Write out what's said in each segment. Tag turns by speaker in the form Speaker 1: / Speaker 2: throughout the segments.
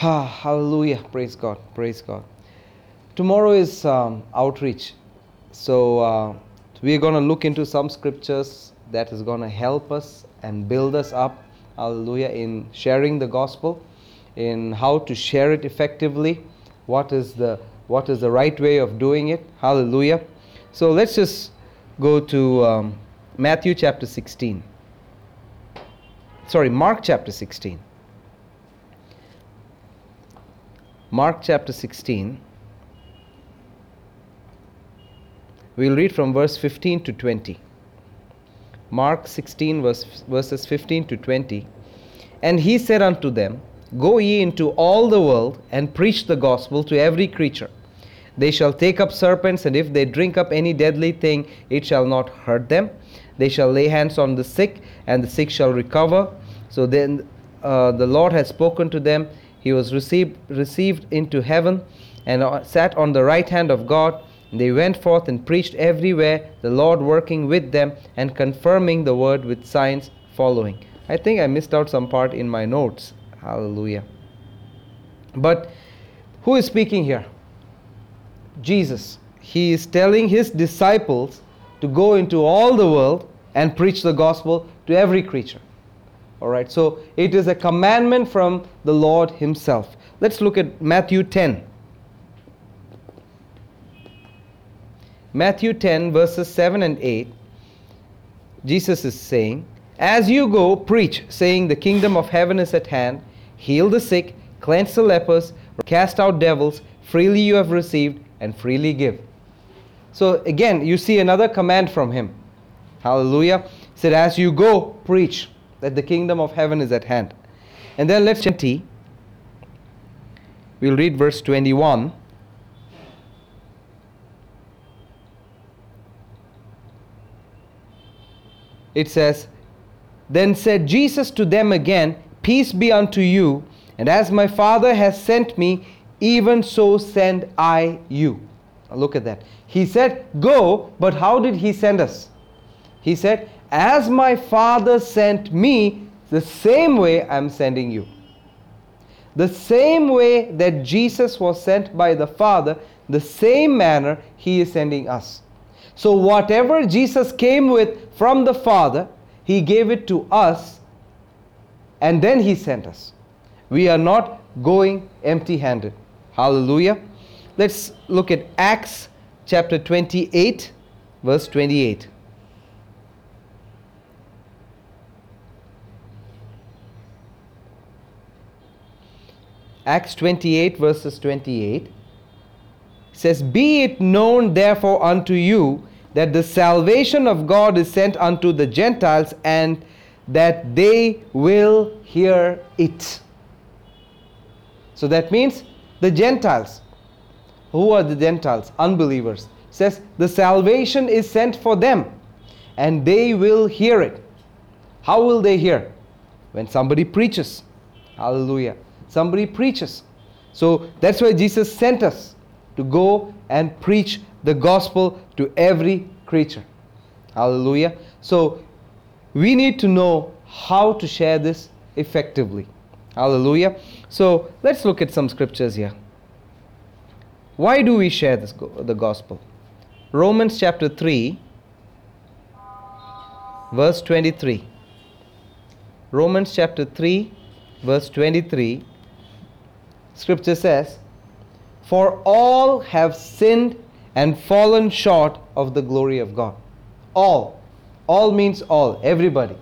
Speaker 1: Ah, hallelujah. Praise God. Praise God. Tomorrow is um, outreach. So uh, we're going to look into some scriptures that is going to help us and build us up. Hallelujah. In sharing the gospel, in how to share it effectively, what is the what is the right way of doing it. Hallelujah. So let's just go to um, Matthew chapter 16. Sorry, Mark chapter 16. Mark chapter 16. We'll read from verse 15 to 20. Mark 16, verse, verses 15 to 20. And he said unto them, Go ye into all the world and preach the gospel to every creature. They shall take up serpents, and if they drink up any deadly thing, it shall not hurt them. They shall lay hands on the sick, and the sick shall recover. So then uh, the Lord has spoken to them. He was received, received into heaven and uh, sat on the right hand of God. They went forth and preached everywhere, the Lord working with them and confirming the word with signs following. I think I missed out some part in my notes. Hallelujah. But who is speaking here? Jesus. He is telling his disciples to go into all the world and preach the gospel to every creature. All right, so it is a commandment from the Lord Himself. Let's look at Matthew 10. Matthew 10, verses 7 and 8. Jesus is saying, As you go, preach, saying, The kingdom of heaven is at hand. Heal the sick, cleanse the lepers, cast out devils. Freely you have received, and freely give. So again, you see another command from Him. Hallelujah. He said, As you go, preach that the kingdom of heaven is at hand. And then let's 20. We'll read verse 21. It says, Then said Jesus to them again, Peace be unto you, and as my Father has sent me, even so send I you. Now look at that. He said, Go, but how did he send us? He said, As my Father sent me, the same way I'm sending you. The same way that Jesus was sent by the Father, the same manner he is sending us. So, whatever Jesus came with from the Father, he gave it to us and then he sent us. We are not going empty handed. Hallelujah. Let's look at Acts chapter 28, verse 28. Acts 28, verses 28 says, Be it known therefore unto you that the salvation of God is sent unto the Gentiles, and that they will hear it. So that means the Gentiles. Who are the Gentiles? Unbelievers. Says the salvation is sent for them, and they will hear it. How will they hear? When somebody preaches. Hallelujah somebody preaches. So that's why Jesus sent us to go and preach the gospel to every creature. Hallelujah. So we need to know how to share this effectively. Hallelujah. So let's look at some scriptures here. Why do we share this the gospel? Romans chapter 3 verse 23. Romans chapter 3 verse 23 scripture says, For all have sinned and fallen short of the glory of God. All. All means all, everybody.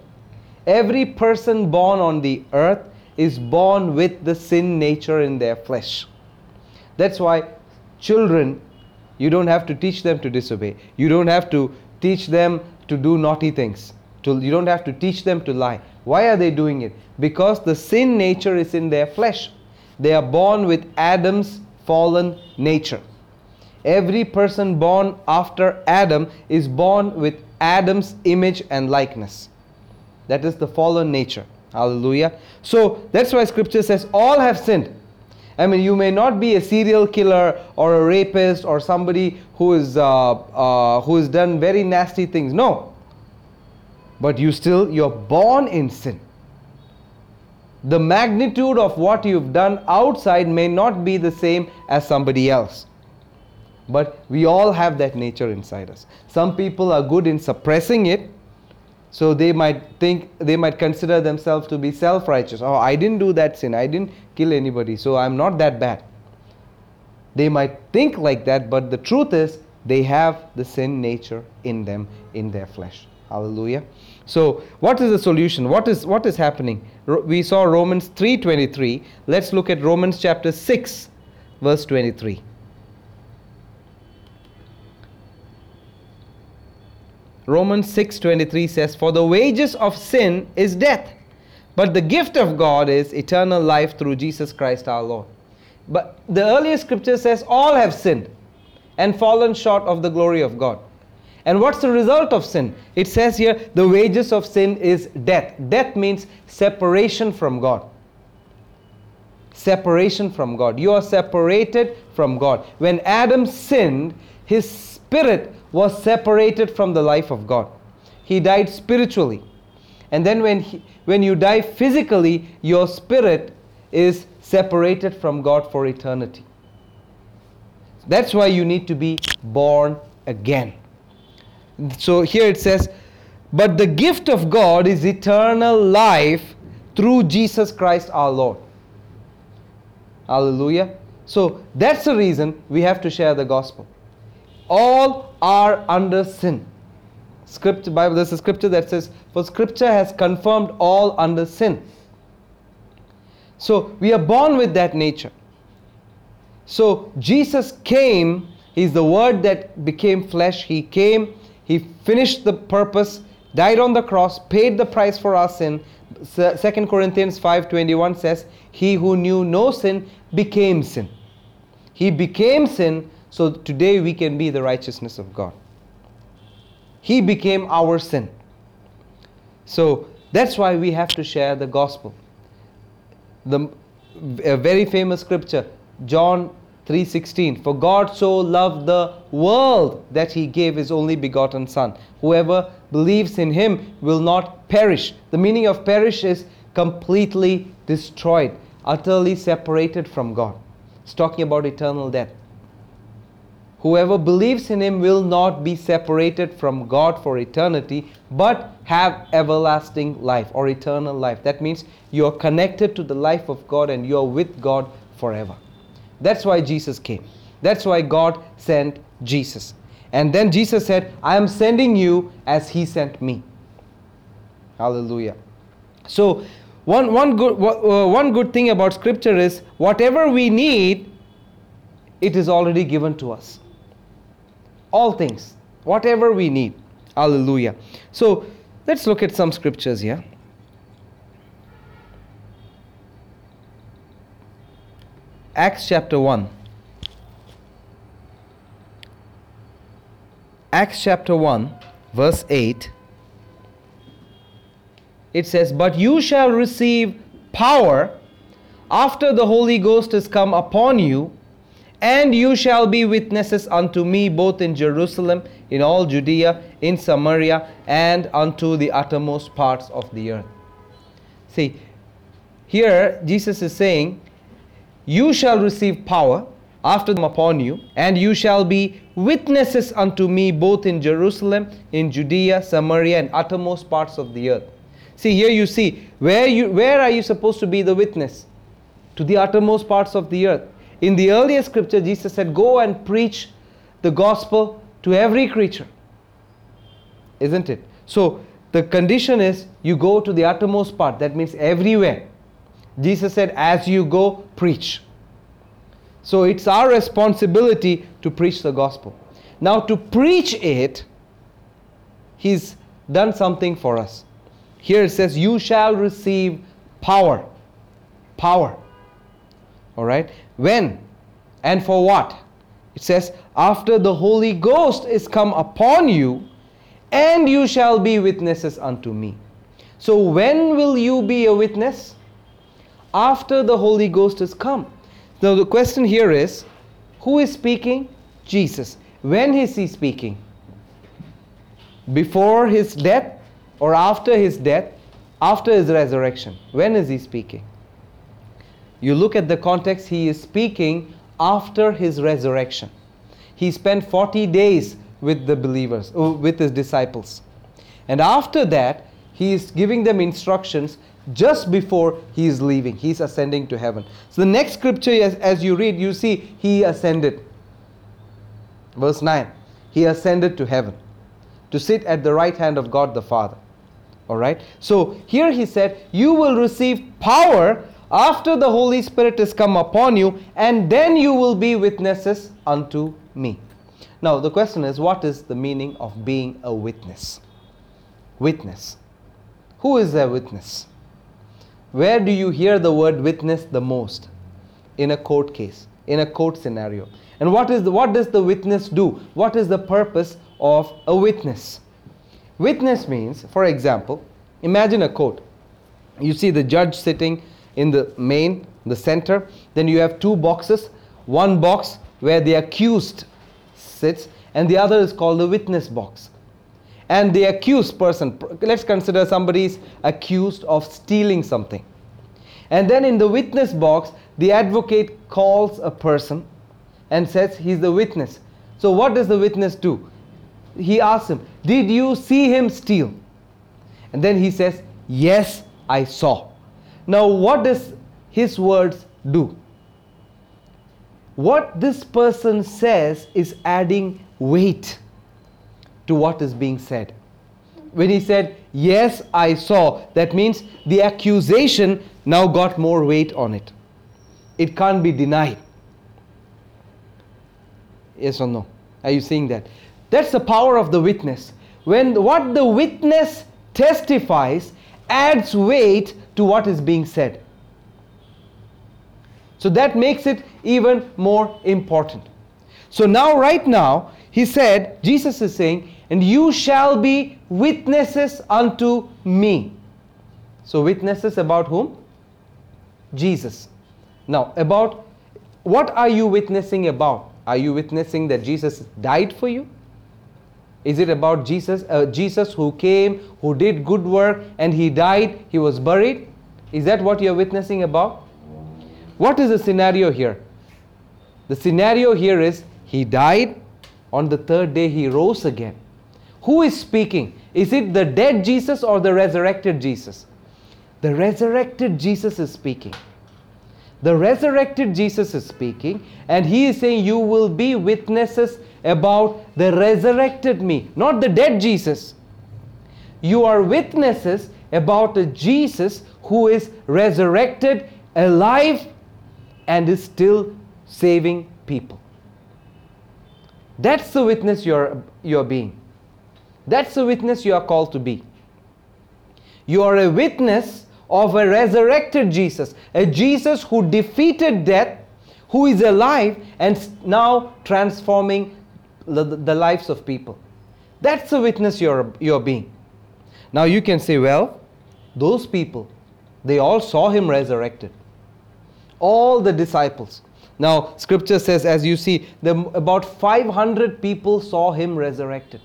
Speaker 1: Every person born on the earth is born with the sin nature in their flesh. That's why children, you don't have to teach them to disobey. You don't have to teach them to do naughty things. To, you don't have to teach them to lie. Why are they doing it? Because the sin nature is in their flesh. They are born with Adam's fallen nature. Every person born after Adam is born with Adam's image and likeness. That is the fallen nature. Hallelujah. So that's why scripture says all have sinned. I mean, you may not be a serial killer or a rapist or somebody who is uh, uh, who has done very nasty things. No. But you still you're born in sin. The magnitude of what you've done outside may not be the same as somebody else. But we all have that nature inside us. Some people are good in suppressing it, so they might think, they might consider themselves to be self righteous. Oh, I didn't do that sin, I didn't kill anybody, so I'm not that bad. They might think like that, but the truth is, they have the sin nature in them, in their flesh. Hallelujah. So, what is the solution? What is what is happening? Ro- we saw Romans 3:23. Let's look at Romans chapter 6 verse 23. Romans 6:23 says, "For the wages of sin is death, but the gift of God is eternal life through Jesus Christ our Lord." But the earlier scripture says all have sinned and fallen short of the glory of God. And what's the result of sin? It says here the wages of sin is death. Death means separation from God. Separation from God. You are separated from God. When Adam sinned, his spirit was separated from the life of God. He died spiritually. And then when, he, when you die physically, your spirit is separated from God for eternity. That's why you need to be born again. So here it says, But the gift of God is eternal life through Jesus Christ our Lord. Hallelujah. So that's the reason we have to share the gospel. All are under sin. Scripture, Bible, there's a scripture that says, For scripture has confirmed all under sin. So we are born with that nature. So Jesus came, He's the Word that became flesh. He came, He finished the purpose, died on the cross, paid the price for our sin. 2 Corinthians 5:21 says, He who knew no sin became sin. He became sin so today we can be the righteousness of God. He became our sin. So that's why we have to share the gospel. The a very famous scripture, John 3:16 For God so loved the world that he gave his only begotten son. Whoever believes in him will not perish. The meaning of perish is completely destroyed utterly separated from God. It's talking about eternal death. Whoever believes in him will not be separated from God for eternity but have everlasting life or eternal life. That means you are connected to the life of God and you are with God forever that's why Jesus came. That's why God sent Jesus. And then Jesus said, I am sending you as He sent me. Hallelujah. So, one, one, good, uh, one good thing about Scripture is whatever we need, it is already given to us. All things, whatever we need. Hallelujah. So, let's look at some scriptures here. Acts chapter 1. Acts chapter 1, verse 8. It says, But you shall receive power after the Holy Ghost is come upon you, and you shall be witnesses unto me both in Jerusalem, in all Judea, in Samaria, and unto the uttermost parts of the earth. See, here Jesus is saying, you shall receive power after them upon you, and you shall be witnesses unto me both in Jerusalem, in Judea, Samaria, and uttermost parts of the earth. See, here you see, where, you, where are you supposed to be the witness? To the uttermost parts of the earth. In the earlier scripture, Jesus said, Go and preach the gospel to every creature. Isn't it? So, the condition is you go to the uttermost part, that means everywhere. Jesus said, As you go, preach. So it's our responsibility to preach the gospel. Now, to preach it, He's done something for us. Here it says, You shall receive power. Power. All right? When and for what? It says, After the Holy Ghost is come upon you, and you shall be witnesses unto me. So, when will you be a witness? After the Holy Ghost has come. Now, the question here is who is speaking? Jesus. When is he speaking? Before his death or after his death? After his resurrection? When is he speaking? you look at the context, he is speaking after his resurrection. He spent 40 days with the believers, uh, with his disciples. And after that, he is giving them instructions just before he is leaving. He's ascending to heaven. So the next scripture, as, as you read, you see he ascended. Verse 9 He ascended to heaven to sit at the right hand of God the Father. All right. So here he said, You will receive power after the Holy Spirit is come upon you, and then you will be witnesses unto me. Now, the question is, what is the meaning of being a witness? Witness. Who is a witness? Where do you hear the word witness the most? In a court case, in a court scenario. And what is the, what does the witness do? What is the purpose of a witness? Witness means, for example, imagine a court. You see the judge sitting in the main, the center. Then you have two boxes. One box where the accused sits, and the other is called the witness box. And the accused person, let's consider somebody is accused of stealing something. And then in the witness box, the advocate calls a person and says he's the witness. So what does the witness do? He asks him, Did you see him steal? And then he says, Yes, I saw. Now, what does his words do? What this person says is adding weight to what is being said. When he said, Yes, I saw, that means the accusation now got more weight on it. It can't be denied. Yes or no? Are you seeing that? That's the power of the witness. When what the witness testifies adds weight to what is being said. So that makes it even more important. So now, right now, he said, Jesus is saying, and you shall be witnesses unto me. So, witnesses about whom? Jesus. Now, about what are you witnessing about? Are you witnessing that Jesus died for you? Is it about Jesus, uh, Jesus who came, who did good work, and he died, he was buried? Is that what you're witnessing about? What is the scenario here? The scenario here is he died, on the third day he rose again. Who is speaking? Is it the dead Jesus or the resurrected Jesus? The resurrected Jesus is speaking. The resurrected Jesus is speaking, and he is saying, You will be witnesses about the resurrected me, not the dead Jesus. You are witnesses about a Jesus who is resurrected, alive, and is still saving people. That's the witness you're, you're being. That's the witness you are called to be. You are a witness of a resurrected Jesus, a Jesus who defeated death, who is alive and now transforming the, lives of people. That's the witness you're, you're being. Now you can say, well, those people, they all saw him resurrected. All the disciples. Now, scripture says, as you see, the, about 500 people saw him resurrected.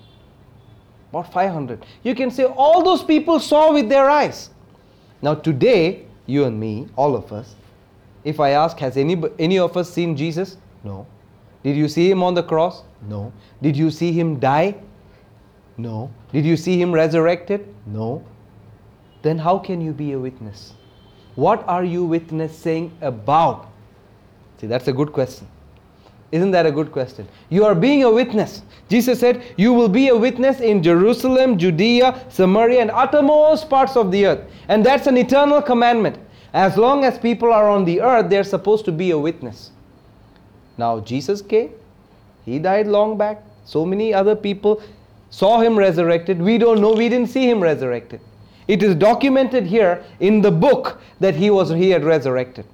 Speaker 1: About 500. You can say, all those people saw with their eyes. Now, today, you and me, all of us, if I ask, has any, any of us seen Jesus? No. Did you see him on the cross? No. Did you see him die? No. Did you see him resurrected? No. Then how can you be a witness? What are you witnessing about? See, that's a good question. Isn't that a good question? You are being a witness. Jesus said, You will be a witness in Jerusalem, Judea, Samaria, and uttermost parts of the earth. And that's an eternal commandment. As long as people are on the earth, they're supposed to be a witness. Now, Jesus came, He died long back. So many other people saw Him resurrected. We don't know, we didn't see Him resurrected. It is documented here in the book that He was He had resurrected.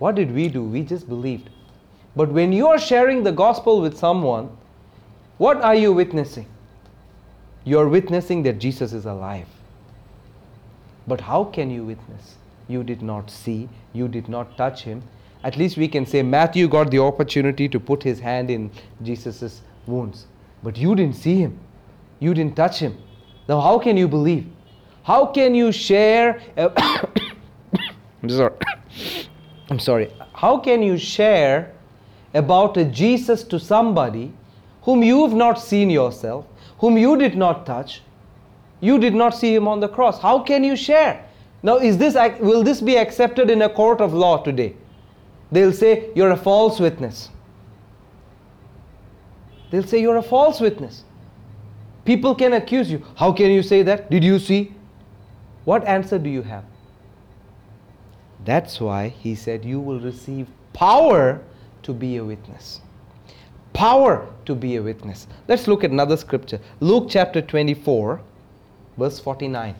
Speaker 1: What did we do? We just believed. But when you are sharing the gospel with someone, what are you witnessing? You're witnessing that Jesus is alive. But how can you witness? You did not see, you did not touch him, at least we can say Matthew got the opportunity to put his hand in Jesus' wounds. But you didn't see him, you didn't touch him. Now, how can you believe? How can you share? I'm sorry. I'm sorry, how can you share about a Jesus to somebody whom you've not seen yourself, whom you did not touch, you did not see him on the cross? How can you share? Now, is this will this be accepted in a court of law today? They'll say you're a false witness. They'll say you're a false witness. People can accuse you. How can you say that? Did you see? What answer do you have? That's why he said you will receive power to be a witness. Power to be a witness. Let's look at another scripture. Luke chapter 24, verse 49.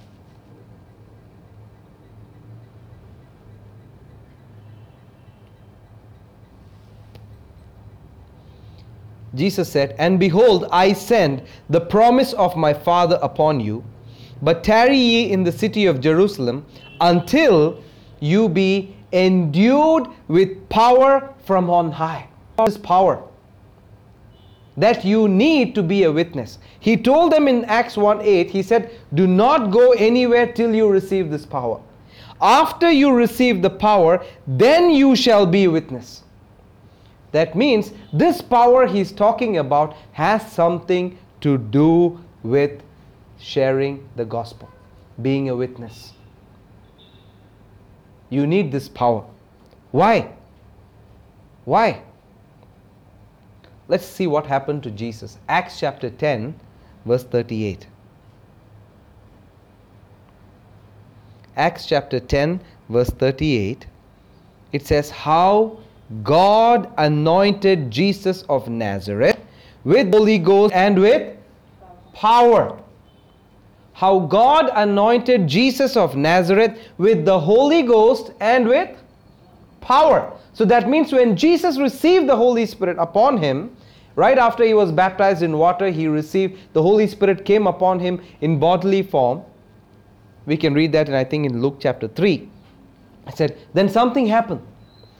Speaker 1: Jesus said, And behold, I send the promise of my Father upon you, but tarry ye in the city of Jerusalem until you be endued with power from on high. This power that you need to be a witness. He told them in Acts 1 8, he said, Do not go anywhere till you receive this power. After you receive the power, then you shall be a witness. That means this power he's talking about has something to do with sharing the gospel, being a witness. You need this power. Why? Why? Let's see what happened to Jesus. Acts chapter 10, verse 38. Acts chapter 10, verse 38. It says, How God anointed Jesus of Nazareth with Holy Ghost and with power. How God anointed Jesus of Nazareth with the Holy Ghost and with power. So that means when Jesus received the Holy Spirit upon him, right after he was baptized in water, he received the Holy Spirit came upon him in bodily form. We can read that, and I think in Luke chapter 3. I said, then something happened.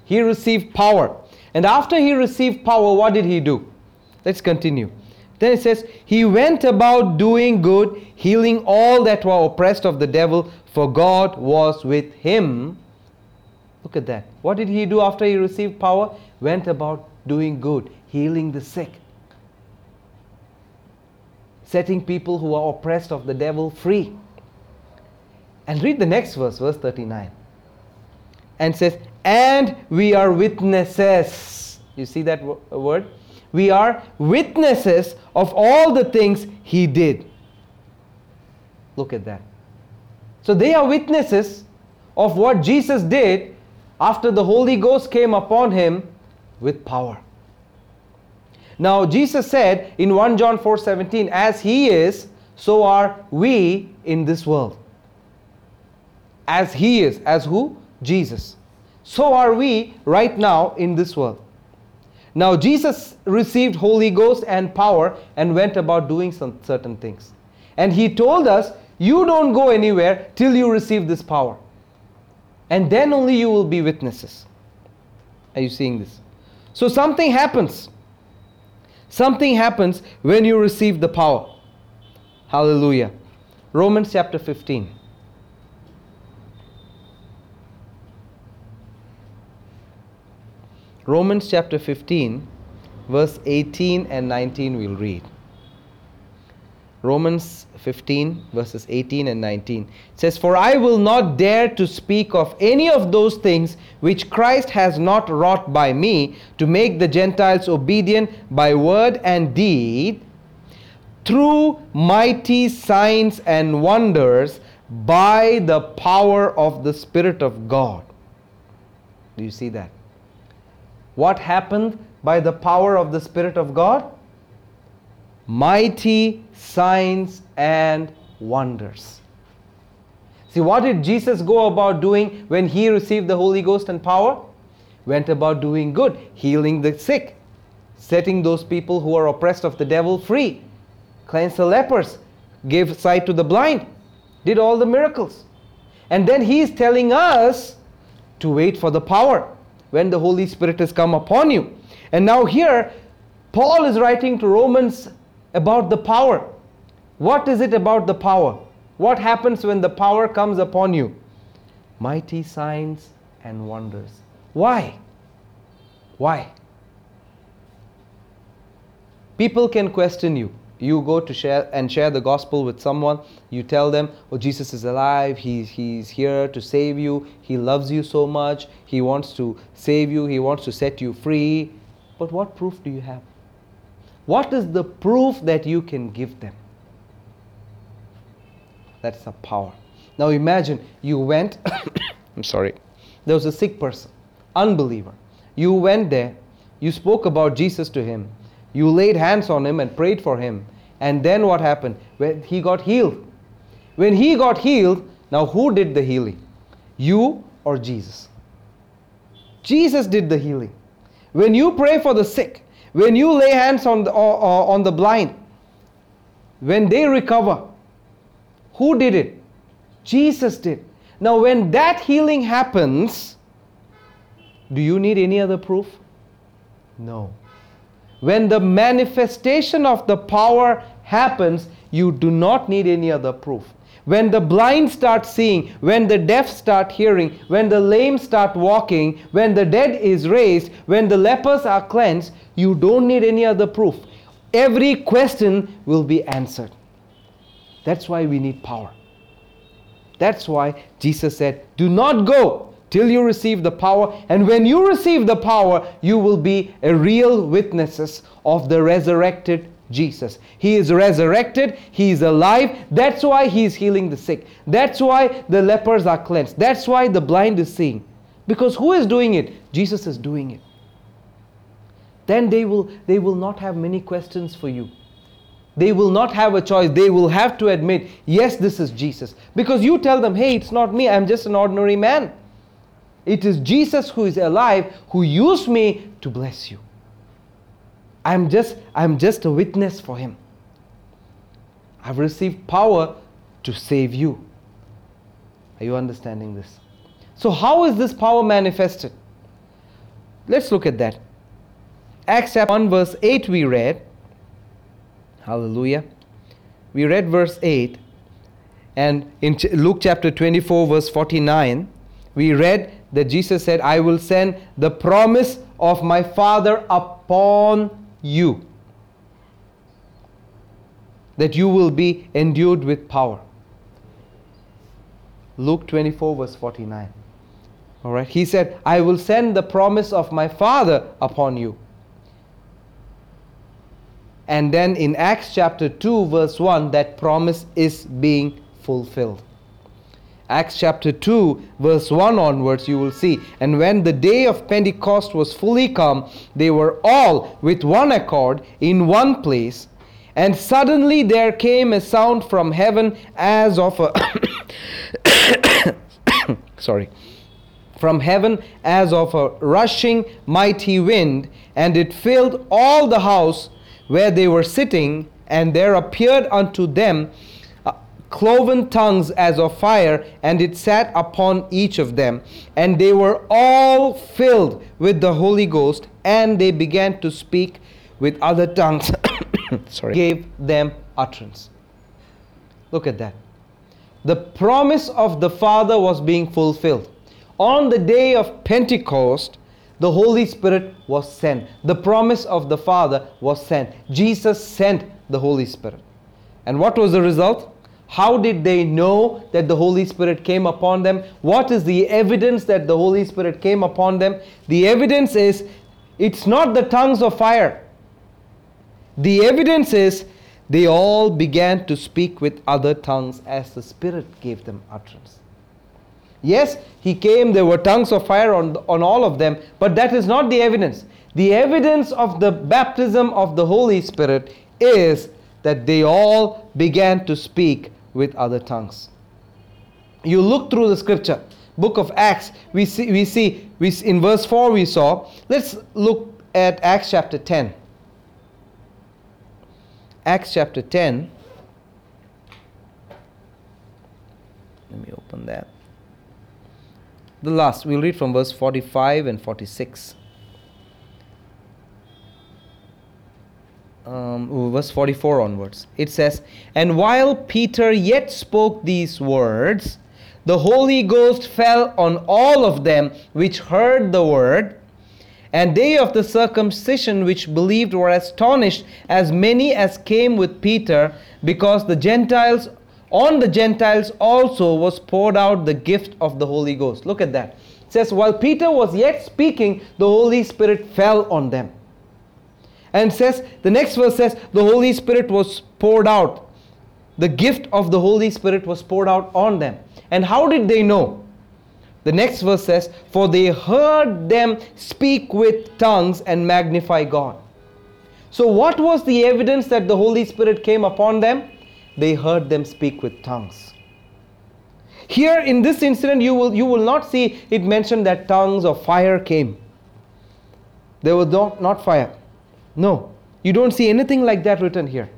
Speaker 1: He received power. And after he received power, what did he do? Let's continue. Then it says, He went about doing good, healing all that were oppressed of the devil, for God was with him. Look at that. What did he do after he received power? Went about doing good, healing the sick, setting people who are oppressed of the devil free. And read the next verse, verse 39. And says, And we are witnesses. You see that wo- word? We are witnesses of all the things he did. Look at that. So they are witnesses of what Jesus did after the Holy Ghost came upon him with power. Now Jesus said in 1 John 4:17 as he is so are we in this world. As he is as who? Jesus. So are we right now in this world. Now Jesus received Holy Ghost and power and went about doing some certain things. And he told us you don't go anywhere till you receive this power. And then only you will be witnesses. Are you seeing this? So something happens. Something happens when you receive the power. Hallelujah. Romans chapter 15. Romans chapter 15, verse 18 and 19, we'll read. Romans 15, verses 18 and 19 it says, For I will not dare to speak of any of those things which Christ has not wrought by me to make the Gentiles obedient by word and deed through mighty signs and wonders by the power of the Spirit of God. Do you see that? What happened by the power of the Spirit of God? Mighty signs and wonders. See, what did Jesus go about doing when he received the Holy Ghost and power? Went about doing good, healing the sick, setting those people who are oppressed of the devil free, cleansed the lepers, gave sight to the blind, did all the miracles. And then he is telling us to wait for the power when the Holy Spirit has come upon you. And now, here, Paul is writing to Romans about the power. What is it about the power? What happens when the power comes upon you? Mighty signs and wonders. Why? Why? People can question you. You go to share and share the gospel with someone. You tell them, "Oh, Jesus is alive. He's he's here to save you. He loves you so much. He wants to save you. He wants to set you free." But what proof do you have? What is the proof that you can give them? That's the power. Now imagine you went, I'm sorry, there was a sick person, unbeliever. You went there, you spoke about Jesus to him, you laid hands on him and prayed for him. And then what happened? When he got healed. When he got healed, now who did the healing? You or Jesus? Jesus did the healing. When you pray for the sick, when you lay hands on the, on the blind, when they recover, who did it? Jesus did. Now, when that healing happens, do you need any other proof? No. When the manifestation of the power happens, you do not need any other proof. When the blind start seeing, when the deaf start hearing, when the lame start walking, when the dead is raised, when the lepers are cleansed, you don't need any other proof. Every question will be answered. That's why we need power. That's why Jesus said, Do not go till you receive the power. And when you receive the power, you will be a real witnesses of the resurrected Jesus. He is resurrected, He is alive. That's why He is healing the sick. That's why the lepers are cleansed. That's why the blind is seeing. Because who is doing it? Jesus is doing it. Then they will, they will not have many questions for you. They will not have a choice. They will have to admit, yes, this is Jesus. Because you tell them, hey, it's not me, I'm just an ordinary man. It is Jesus who is alive, who used me to bless you. I'm just, I'm just a witness for him. I've received power to save you. Are you understanding this? So, how is this power manifested? Let's look at that. Acts chapter 1, verse 8, we read. Hallelujah. We read verse 8. And in Luke chapter 24, verse 49, we read that Jesus said, I will send the promise of my Father upon you, that you will be endued with power. Luke 24, verse 49. All right, he said, I will send the promise of my Father upon you. And then in Acts chapter 2, verse 1, that promise is being fulfilled. Acts chapter 2, verse 1 onwards, you will see. And when the day of Pentecost was fully come, they were all with one accord in one place. And suddenly there came a sound from heaven as of a. sorry. From heaven as of a rushing mighty wind, and it filled all the house where they were sitting, and there appeared unto them cloven tongues as of fire, and it sat upon each of them. And they were all filled with the Holy Ghost, and they began to speak with other tongues. Sorry. Gave them utterance. Look at that. The promise of the Father was being fulfilled. On the day of Pentecost, the Holy Spirit was sent. The promise of the Father was sent. Jesus sent the Holy Spirit. And what was the result? How did they know that the Holy Spirit came upon them? What is the evidence that the Holy Spirit came upon them? The evidence is it's not the tongues of fire. The evidence is they all began to speak with other tongues as the Spirit gave them utterance. Yes, he came, there were tongues of fire on, on all of them, but that is not the evidence. The evidence of the baptism of the Holy Spirit is that they all began to speak with other tongues. You look through the scripture, book of Acts, we see, we see, we, in verse 4 we saw. Let's look at Acts chapter 10. Acts chapter 10. Let me open that the last. We'll read from verse 45 and 46. Um, verse 44 onwards. It says, And while Peter yet spoke these words, the Holy Ghost fell on all of them which heard the word. And they of the circumcision which believed were astonished, as many as came with Peter, because the Gentiles, on the Gentiles also was poured out the gift of the Holy Ghost. Look at that. It says, while Peter was yet speaking, the Holy Spirit fell on them. And says, the next verse says, the Holy Spirit was poured out. The gift of the Holy Spirit was poured out on them. And how did they know? The next verse says, For they heard them speak with tongues and magnify God. So, what was the evidence that the Holy Spirit came upon them? They heard them speak with tongues. Here in this incident, you will, you will not see it mentioned that tongues or fire came. There was not, not fire. No, you don't see anything like that written here.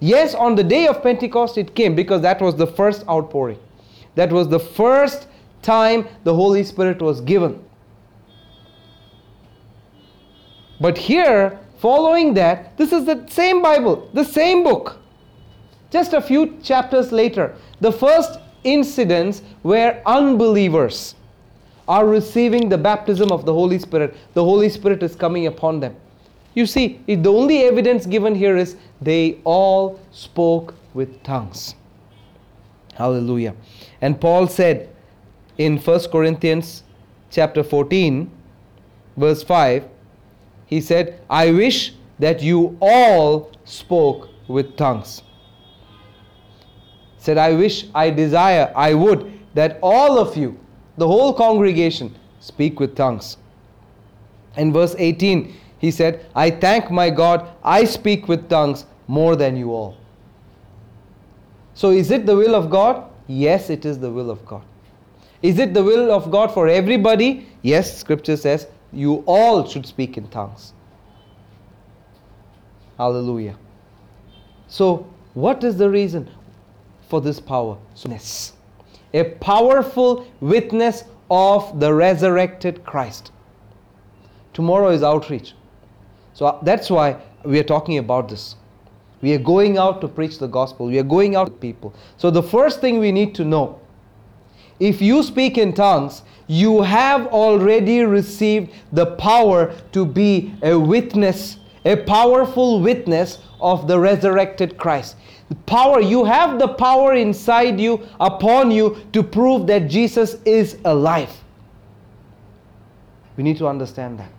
Speaker 1: Yes, on the day of Pentecost it came because that was the first outpouring. That was the first time the Holy Spirit was given. But here, following that, this is the same Bible, the same book. Just a few chapters later, the first incidents where unbelievers are receiving the baptism of the Holy Spirit. The Holy Spirit is coming upon them. You see, the only evidence given here is they all spoke with tongues. Hallelujah. And Paul said in 1 Corinthians chapter 14, verse 5, he said, I wish that you all spoke with tongues. Said, I wish, I desire, I would that all of you, the whole congregation, speak with tongues. In verse 18, he said, I thank my God, I speak with tongues more than you all. So, is it the will of God? Yes, it is the will of God. Is it the will of God for everybody? Yes, scripture says you all should speak in tongues. Hallelujah. So, what is the reason for this power? A powerful witness of the resurrected Christ. Tomorrow is outreach. So uh, that's why we are talking about this. We are going out to preach the gospel. We are going out to people. So the first thing we need to know if you speak in tongues, you have already received the power to be a witness, a powerful witness of the resurrected Christ. The power, you have the power inside you, upon you, to prove that Jesus is alive. We need to understand that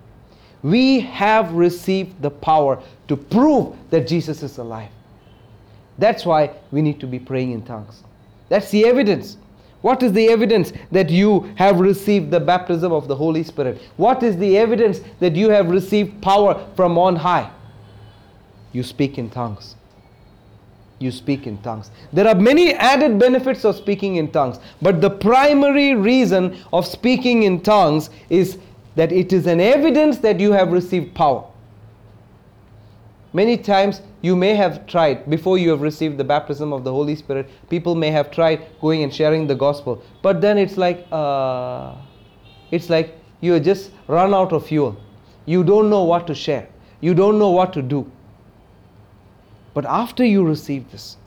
Speaker 1: we have received the power to prove that Jesus is alive. That's why we need to be praying in tongues. That's the evidence. What is the evidence that you have received the baptism of the Holy Spirit? What is the evidence that you have received power from on high? You speak in tongues. You speak in tongues. There are many added benefits of speaking in tongues, but the primary reason of speaking in tongues is that it is an evidence that you have received power. Many times you may have tried, before you have received the baptism of the Holy Spirit, people may have tried going and sharing the gospel. But then it's like, uh, it's like you just run out of fuel. You don't know what to share. You don't know what to do. But after you receive this,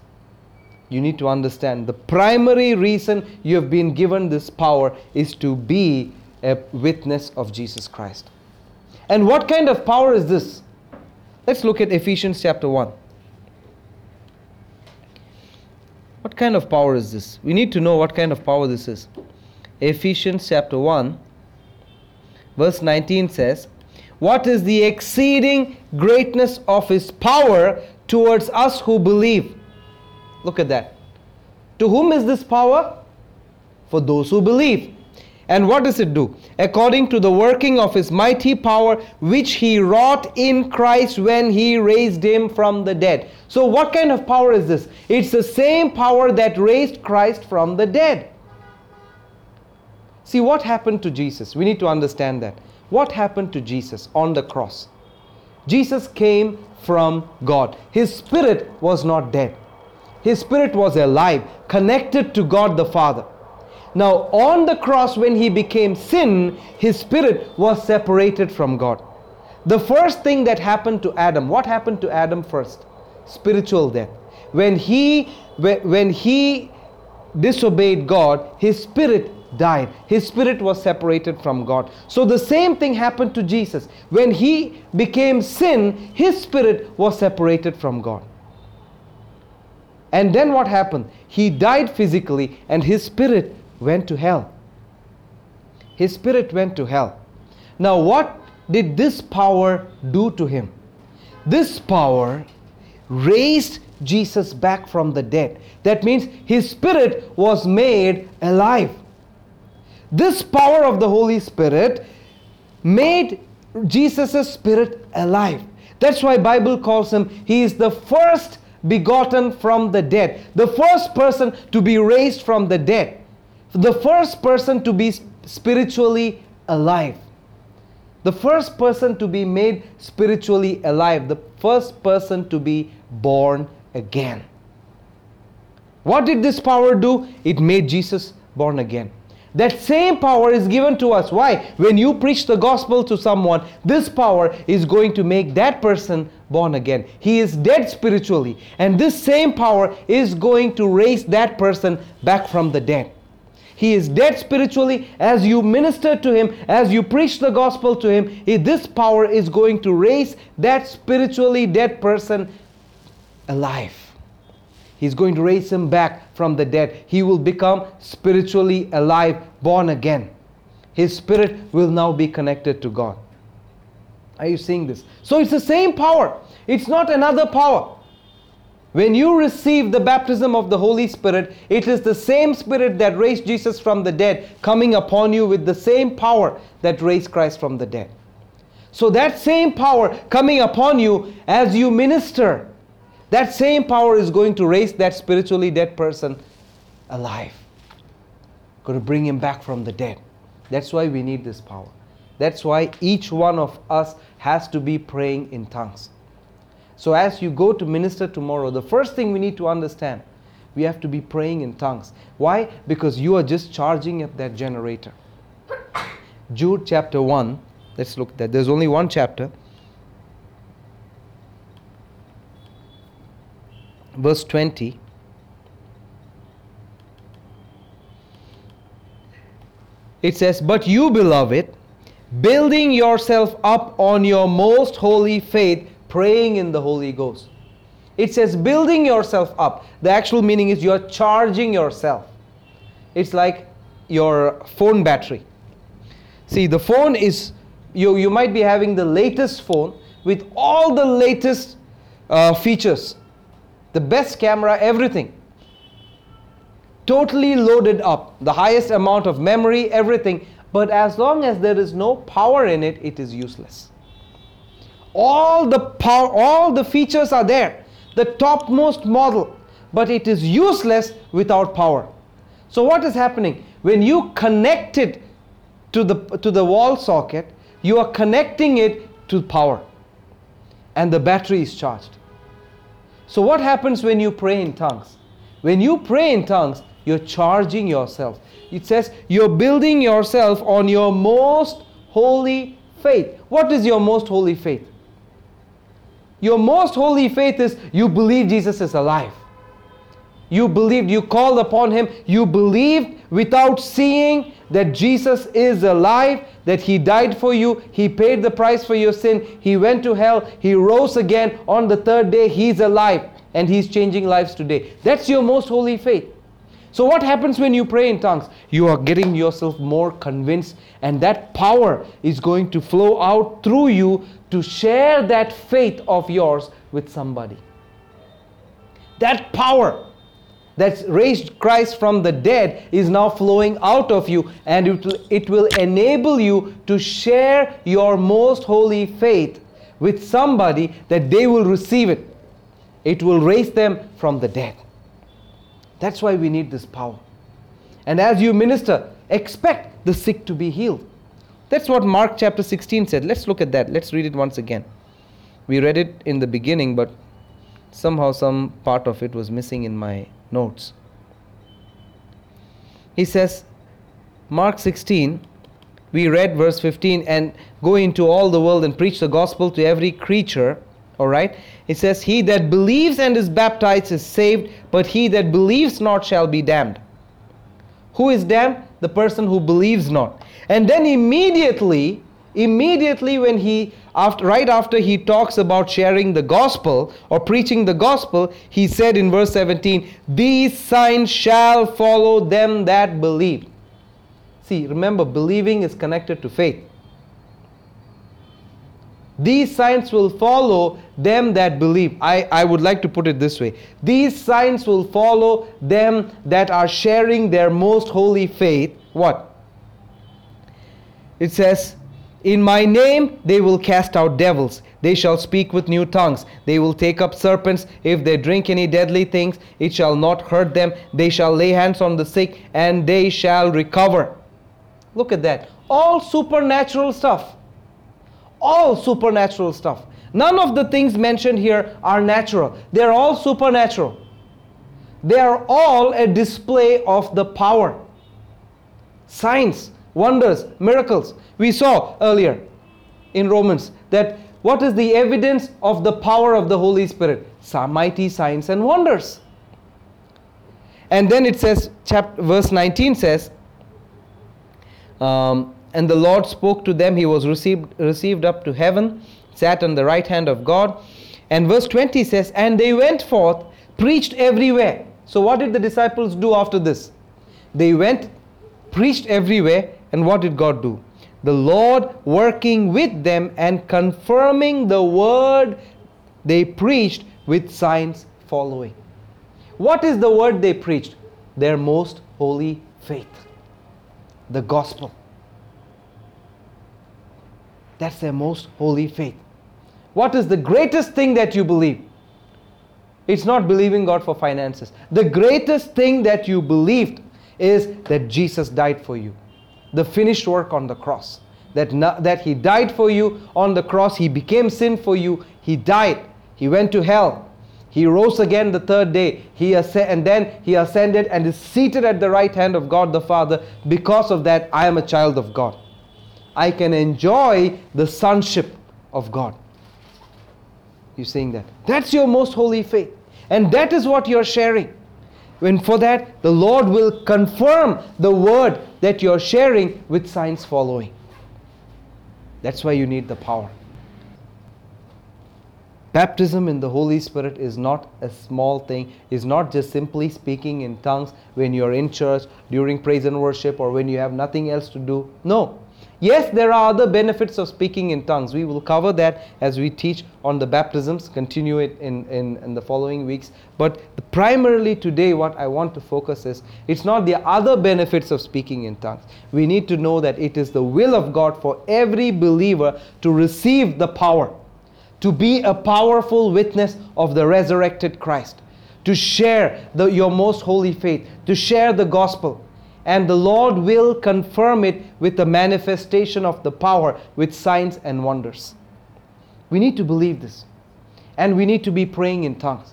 Speaker 1: you need to understand the primary reason you have been given this power is to be a witness of Jesus Christ. And what kind of power is this? Let's look at Ephesians chapter 1. What kind of power is this? We need to know what kind of power this is. Ephesians chapter 1, verse 19 says, What is the exceeding greatness of his power towards us who believe? Look at that. To whom is this power? For those who believe. And what does it do? According to the working of his mighty power, which he wrought in Christ when he raised him from the dead. So, what kind of power is this? It's the same power that raised Christ from the dead. See, what happened to Jesus? We need to understand that. What happened to Jesus on the cross? Jesus came from God. His spirit was not dead, his spirit was alive, connected to God the Father. Now, on the cross, when he became sin, his spirit was separated from God. The first thing that happened to Adam, what happened to Adam first? Spiritual death. When he, when he disobeyed God, his spirit died. His spirit was separated from God. So the same thing happened to Jesus. When he became sin, his spirit was separated from God. And then what happened? He died physically and his spirit went to hell. His spirit went to hell. Now, what did this power do to him? This power raised Jesus back from the dead. That means his spirit was made alive. This power of the Holy Spirit made Jesus' spirit alive. That's why Bible calls him he is the first begotten from the dead, the first person to be raised from the dead, the first person to be spiritually alive. The first person to be made spiritually alive, the first person to be born again. What did this power do? It made Jesus born again. That same power is given to us. Why? When you preach the gospel to someone, this power is going to make that person born again. He is dead spiritually, and this same power is going to raise that person back from the dead. He is dead spiritually. As you minister to him, as you preach the gospel to him, this power is going to raise that spiritually dead person alive. He's going to raise him back from the dead. He will become spiritually alive, born again. His spirit will now be connected to God. Are you seeing this? So it's the same power. It's not another power. When you receive the baptism of the Holy Spirit, it is the same Spirit that raised Jesus from the dead coming upon you with the same power that raised Christ from the dead. So that same power coming upon you as you minister that same power is going to raise that spiritually dead person alive. Going to bring him back from the dead. That's why we need this power. That's why each one of us has to be praying in tongues. So, as you go to minister tomorrow, the first thing we need to understand we have to be praying in tongues. Why? Because you are just charging up that generator. Jude chapter 1, let's look at that. There's only one chapter. verse 20 it says but you beloved building yourself up on your most holy faith praying in the holy ghost it says building yourself up the actual meaning is you're charging yourself it's like your phone battery see the phone is you you might be having the latest phone with all the latest uh, features the best camera, everything. Totally loaded up, the highest amount of memory, everything. But as long as there is no power in it, it is useless. All the power, all the features are there, the topmost model, but it is useless without power. So what is happening? When you connect it to the to the wall socket, you are connecting it to power. And the battery is charged. So, what happens when you pray in tongues? When you pray in tongues, you're charging yourself. It says you're building yourself on your most holy faith. What is your most holy faith? Your most holy faith is you believe Jesus is alive. You believed, you called upon him, you believed without seeing that Jesus is alive, that he died for you, he paid the price for your sin, he went to hell, he rose again on the third day, he's alive and he's changing lives today. That's your most holy faith. So, what happens when you pray in tongues? You are getting yourself more convinced, and that power is going to flow out through you to share that faith of yours with somebody. That power that's raised Christ from the dead is now flowing out of you, and it will, it will enable you to share your most holy faith with somebody that they will receive it. It will raise them from the dead. That's why we need this power. And as you minister, expect the sick to be healed. That's what Mark chapter 16 said. Let's look at that. Let's read it once again. We read it in the beginning, but somehow some part of it was missing in my notes. He says, Mark 16, we read verse 15, and go into all the world and preach the gospel to every creature. All right? It says, He that believes and is baptized is saved, but he that believes not shall be damned. Who is damned? The person who believes not. And then immediately, immediately when he after right after he talks about sharing the gospel or preaching the gospel, he said in verse 17, These signs shall follow them that believe. See, remember, believing is connected to faith. These signs will follow them that believe. I, I would like to put it this way These signs will follow them that are sharing their most holy faith. What? It says, In my name they will cast out devils. They shall speak with new tongues. They will take up serpents. If they drink any deadly things, it shall not hurt them. They shall lay hands on the sick, and they shall recover. Look at that. All supernatural stuff all supernatural stuff. None of the things mentioned here are natural, they're all supernatural. They are all a display of the power. Signs, wonders, miracles. We saw earlier in Romans that what is the evidence of the power of the Holy Spirit? Some mighty signs and wonders. And then it says, chapter, verse 19 says, um, and the Lord spoke to them. He was received, received up to heaven, sat on the right hand of God. And verse 20 says, And they went forth, preached everywhere. So, what did the disciples do after this? They went, preached everywhere, and what did God do? The Lord working with them and confirming the word they preached with signs following. What is the word they preached? Their most holy faith, the gospel. That's their most holy faith. What is the greatest thing that you believe? It's not believing God for finances. The greatest thing that you believed is that Jesus died for you. The finished work on the cross. That, not, that He died for you on the cross. He became sin for you. He died. He went to hell. He rose again the third day. He and then He ascended and is seated at the right hand of God the Father. Because of that, I am a child of God. I can enjoy the sonship of God. You're saying that. That's your most holy faith. And that is what you're sharing. When for that, the Lord will confirm the word that you're sharing with signs following. That's why you need the power. Baptism in the Holy Spirit is not a small thing, is not just simply speaking in tongues when you're in church, during praise and worship, or when you have nothing else to do. No. Yes, there are other benefits of speaking in tongues. We will cover that as we teach on the baptisms, continue it in, in, in, the following weeks. But primarily today, what I want to focus is it's not the other benefits of speaking in tongues. We need to know that it is the will of God for every believer to receive the power, to be a powerful witness of the resurrected Christ, to share the, your most holy faith, to share the gospel and the Lord will confirm it with the manifestation of the power, with signs and wonders. We need to believe this. And we need to be praying in tongues.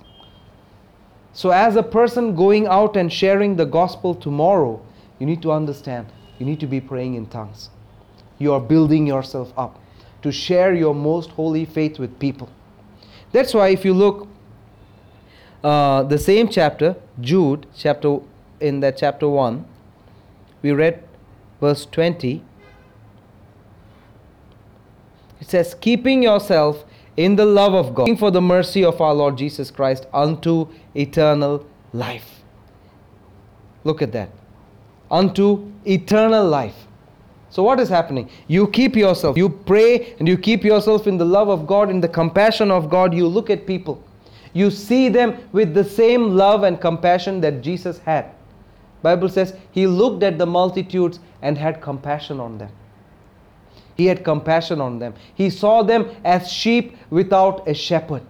Speaker 1: So, as a person going out and sharing the gospel tomorrow, you need to understand you need to be praying in tongues. You are building yourself up to share your most holy faith with people. That's why, if you look, uh, the same chapter, Jude, chapter in that chapter 1, we read verse 20. It says, Keeping yourself in the love of God, for the mercy of our Lord Jesus Christ unto eternal life. Look at that. Unto eternal life. So, what is happening? You keep yourself, you pray, and you keep yourself in the love of God, in the compassion of God. You look at people, you see them with the same love and compassion that Jesus had. Bible says he looked at the multitudes and had compassion on them. He had compassion on them. He saw them as sheep without a shepherd.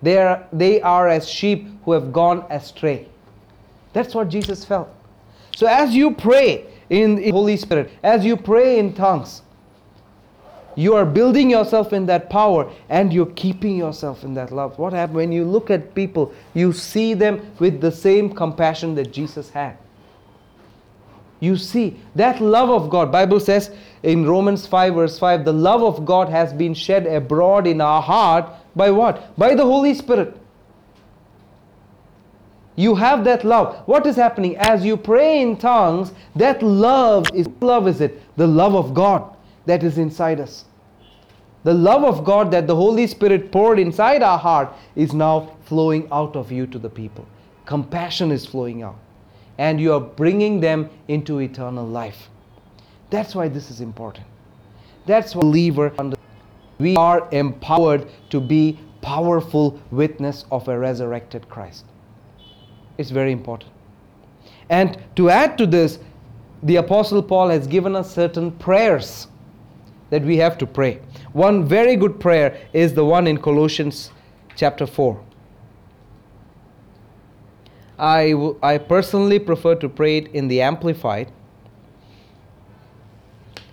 Speaker 1: They are, they are as sheep who have gone astray. That's what Jesus felt. So as you pray in the Holy Spirit, as you pray in tongues, you are building yourself in that power and you're keeping yourself in that love. What happens when you look at people, you see them with the same compassion that Jesus had. You see that love of God. Bible says in Romans 5 verse 5, the love of God has been shed abroad in our heart by what? By the Holy Spirit. You have that love. What is happening? As you pray in tongues, that love is love is it? The love of God that is inside us. The love of God that the Holy Spirit poured inside our heart is now flowing out of you to the people. Compassion is flowing out. And you are bringing them into eternal life. That's why this is important. That's why believer we are empowered to be powerful witness of a resurrected Christ. It's very important. And to add to this, the Apostle Paul has given us certain prayers that we have to pray. One very good prayer is the one in Colossians chapter 4. I, w- I personally prefer to pray it in the Amplified.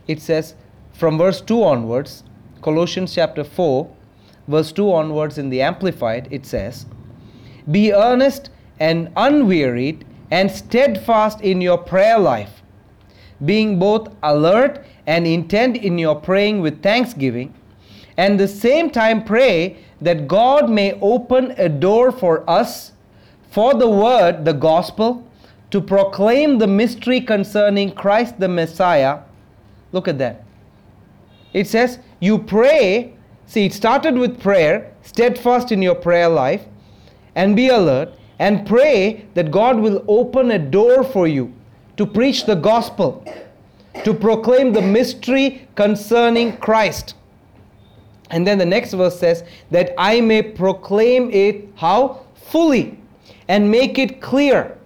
Speaker 1: It says, from verse 2 onwards, Colossians chapter 4, verse 2 onwards in the Amplified, it says, Be earnest and unwearied and steadfast in your prayer life, being both alert and intend in your praying with thanksgiving, and the same time pray that God may open a door for us for the word, the gospel, to proclaim the mystery concerning Christ the Messiah. Look at that. It says, You pray. See, it started with prayer, steadfast in your prayer life, and be alert, and pray that God will open a door for you to preach the gospel to proclaim the mystery concerning Christ. And then the next verse says, that I may proclaim it how? Fully and make it clear.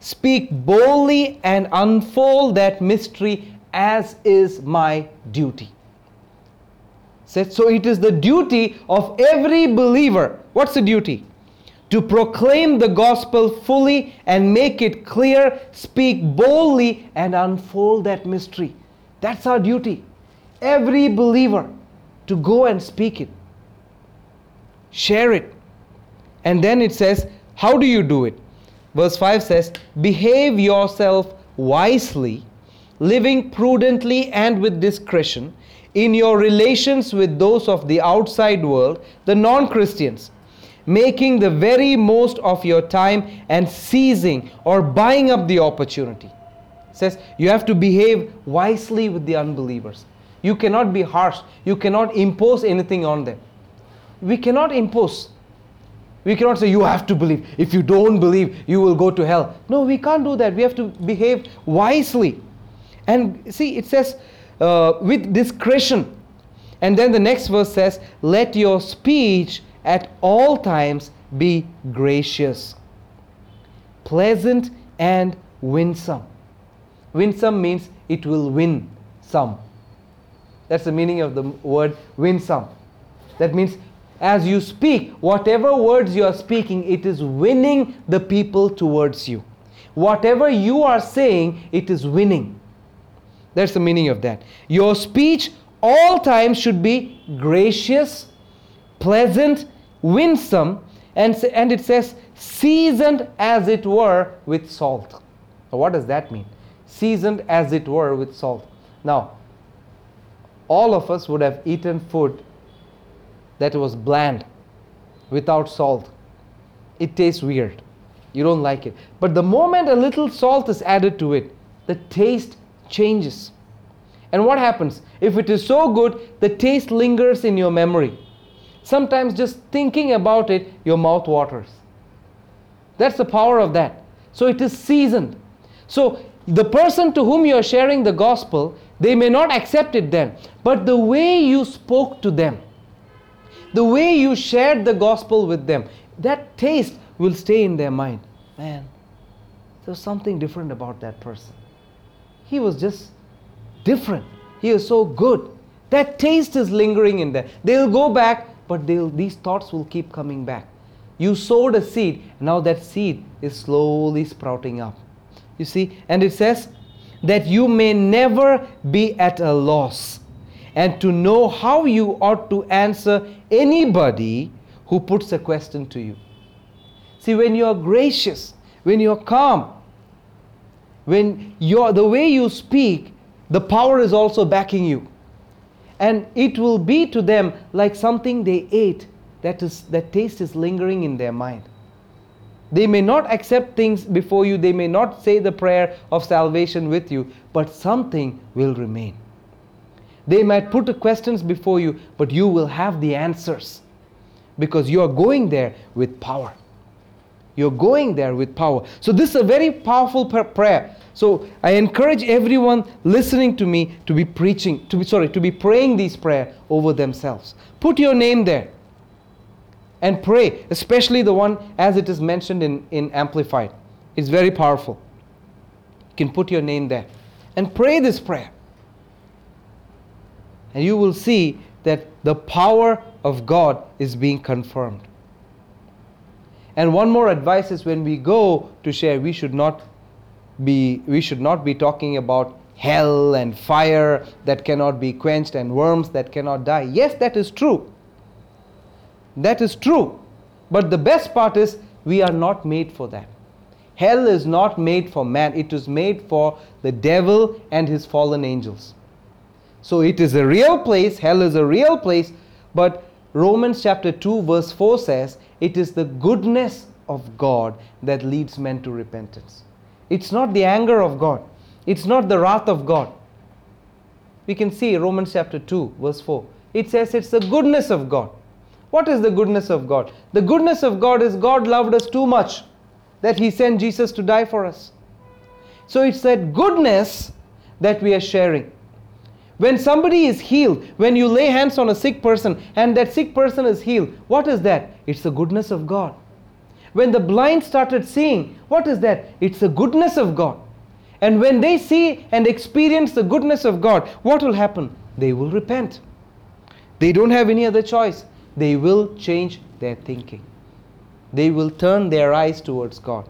Speaker 1: Speak boldly and unfold that mystery as is my duty. So it is the duty of every believer. What's the duty? To proclaim the gospel fully and make it clear, speak boldly, and unfold that mystery. That's our duty. Every believer to go and speak it, share it. And then it says, How do you do it? Verse 5 says, Behave yourself wisely, living prudently and with discretion in your relations with those of the outside world, the non Christians making the very most of your time and seizing or buying up the opportunity. It says you have to behave wisely with the unbelievers. You cannot be harsh. You cannot impose anything on them. We cannot impose. We cannot say you have to believe. If you don't believe, you will go to hell. No, we can't do that. We have to behave wisely. And see, it says uh, with discretion. And then the next verse says, Let your speech at all times be gracious, pleasant, and winsome. Winsome means it will win some. That's the meaning of the word winsome. That means as you speak, whatever words you are speaking, it is winning the people towards you. Whatever you are saying, it is winning. That's the meaning of that. Your speech all times should be gracious, pleasant, winsome, and, and it says seasoned as it were with salt. Now, what does that mean? Seasoned as it were with salt. Now, all of us would have eaten food that was bland, without salt. It tastes weird. You don't like it. But the moment a little salt is added to it, the taste changes. And what happens? If it is so good, the taste lingers in your memory. Sometimes just thinking about it, your mouth waters. That's the power of that. So it is seasoned. So the person to whom you are sharing the gospel, they may not accept it then. But the way you spoke to them, the way you shared the gospel with them, that taste will stay in their mind. Man, there's something different about that person. He was just different. He is so good. That taste is lingering in there. They'll go back but these thoughts will keep coming back. You sowed a seed, now that seed is slowly sprouting up. You see, and it says that you may never be at a loss and to know how you ought to answer anybody who puts a question to you. See, when you're gracious, when you're calm, when you're the way you speak, the power is also backing you and it will be to them like something they ate that is that taste is lingering in their mind They may not accept things before you, they may not say the prayer of salvation with you, but something will remain. They might put the questions before you, but you will have the answers because you are going there with power. You're going there with power. So, this is a very powerful prayer. So, I encourage everyone listening to me to be preaching, to be sorry, to be praying these prayer over themselves. Put your name there and pray, especially the one as it is mentioned in, in Amplified. It's very powerful. You can put your name there and pray this prayer. And you will see that the power of God is being confirmed. And one more advice is when we go to share, we should not be we should not be talking about hell and fire that cannot be quenched and worms that cannot die. Yes, that is true. That is true. But the best part is we are not made for that. Hell is not made for man, it is made for the devil and his fallen angels. So it is a real place, hell is a real place, but Romans chapter 2, verse 4 says, It is the goodness of God that leads men to repentance. It's not the anger of God, it's not the wrath of God. We can see Romans chapter 2, verse 4. It says it's the goodness of God. What is the goodness of God? The goodness of God is God loved us too much that He sent Jesus to die for us. So it's that goodness that we are sharing. When somebody is healed, when you lay hands on a sick person and that sick person is healed, what is that? It's the goodness of God. When the blind started seeing, what is that? It's the goodness of God. And when they see and experience the goodness of God, what will happen? They will repent. They don't have any other choice. They will change their thinking. They will turn their eyes towards God.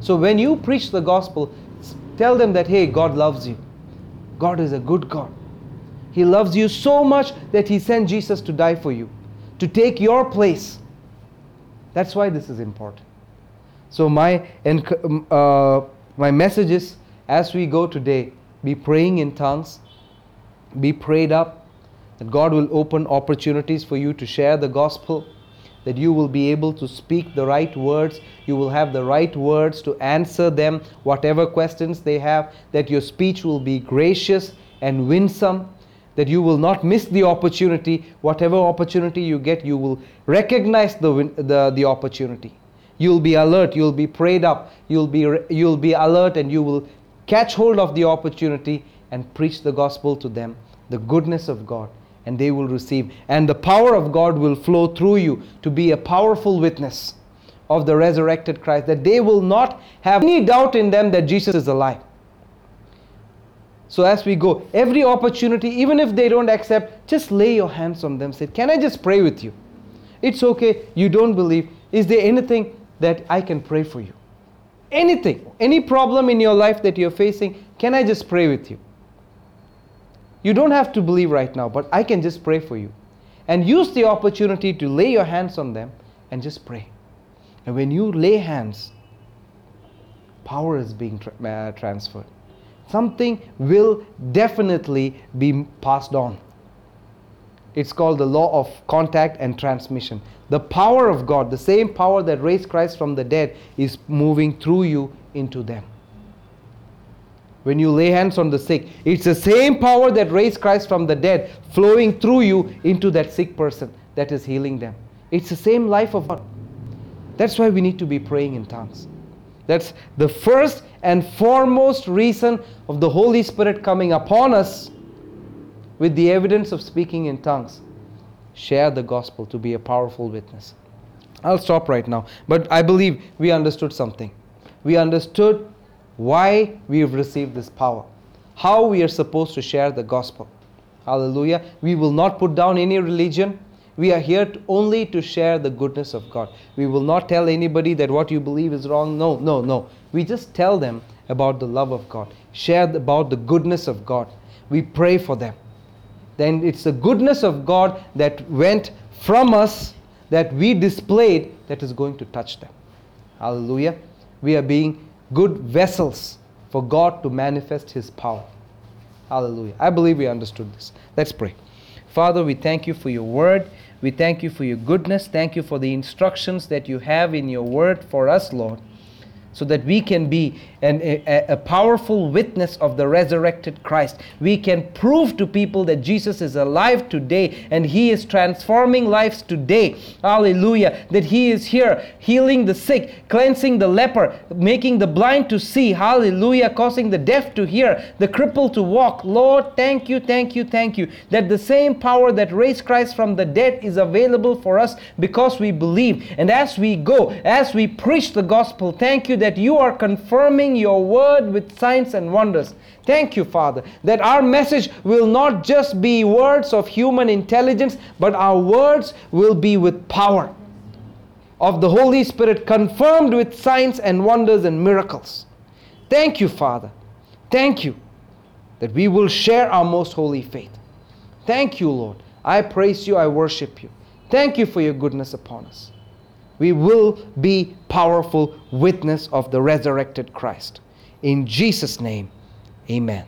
Speaker 1: So when you preach the gospel, tell them that, hey, God loves you. God is a good God. He loves you so much that He sent Jesus to die for you, to take your place. That's why this is important. So, my, uh, my message is as we go today, be praying in tongues, be prayed up, that God will open opportunities for you to share the gospel that you will be able to speak the right words, you will have the right words to answer them, whatever questions they have, that your speech will be gracious and winsome, that you will not miss the opportunity, whatever opportunity you get, you will recognize the, the, the opportunity. You'll be alert, you'll be prayed up, you'll be, you'll be alert, and you will catch hold of the opportunity and preach the gospel to them, the goodness of God and they will receive. And the power of God will flow through you to be a powerful witness of the resurrected Christ, that they will not have any doubt in them that Jesus is alive. So, as we go, every opportunity, even if they don't accept, just lay your hands on them. Say, Can I just pray with you? It's okay, you don't believe. Is there anything that I can pray for you? Anything, any problem in your life that you're facing, can I just pray with you? You don't have to believe right now, but I can just pray for you. And use the opportunity to lay your hands on them and just pray. And when you lay hands, power is being tra- uh, transferred. Something will definitely be passed on. It's called the law of contact and transmission. The power of God, the same power that raised Christ from the dead, is moving through you into them when you lay hands on the sick. It's the same power that raised Christ from the dead flowing through you into that sick person that is healing them. It's the same life of God. That's why we need to be praying in tongues. That's the first and foremost reason of the Holy Spirit coming upon us with the evidence of speaking in tongues. Share the gospel to be a powerful witness. I'll stop right now. But I believe we understood something. We understood why we have received this power, how we are supposed to share the gospel. Hallelujah. We will not put down any religion. We are here to only to share the goodness of God. We will not tell anybody that what you believe is wrong. No, no, no. We just tell them about the love of God, share about the goodness of God. We pray for them. Then it's the goodness of God that went from us that we displayed that is going to touch them. Hallelujah. We are being good vessels for God to manifest His power. Hallelujah. I believe we understood this. Let's pray. Father, we thank you for your word. We thank you for your goodness. Thank you for the instructions that you have in your word for us, Lord, so that we can be an, a, a powerful witness of the resurrected Christ. We can prove to people that Jesus is alive today and he is transforming lives today. Hallelujah. That he is here healing the sick, cleansing the leper, making the blind to see. Hallelujah. Causing the deaf to hear, the crippled to walk. Lord, thank you, thank you, thank you. That the same power that raised Christ from the dead is available for us because we believe. And as we go, as we preach the gospel, thank you that you are confirming your word with signs and wonders. Thank you, Father, that our message will not just be words of human intelligence, but our words will be with power of the Holy Spirit, confirmed with signs and wonders and miracles. Thank you, Father. Thank you that we will share our most holy faith. Thank you, Lord. I praise you, I worship you. Thank you for your goodness upon us. We will be powerful witness of the resurrected Christ. In Jesus' name, amen.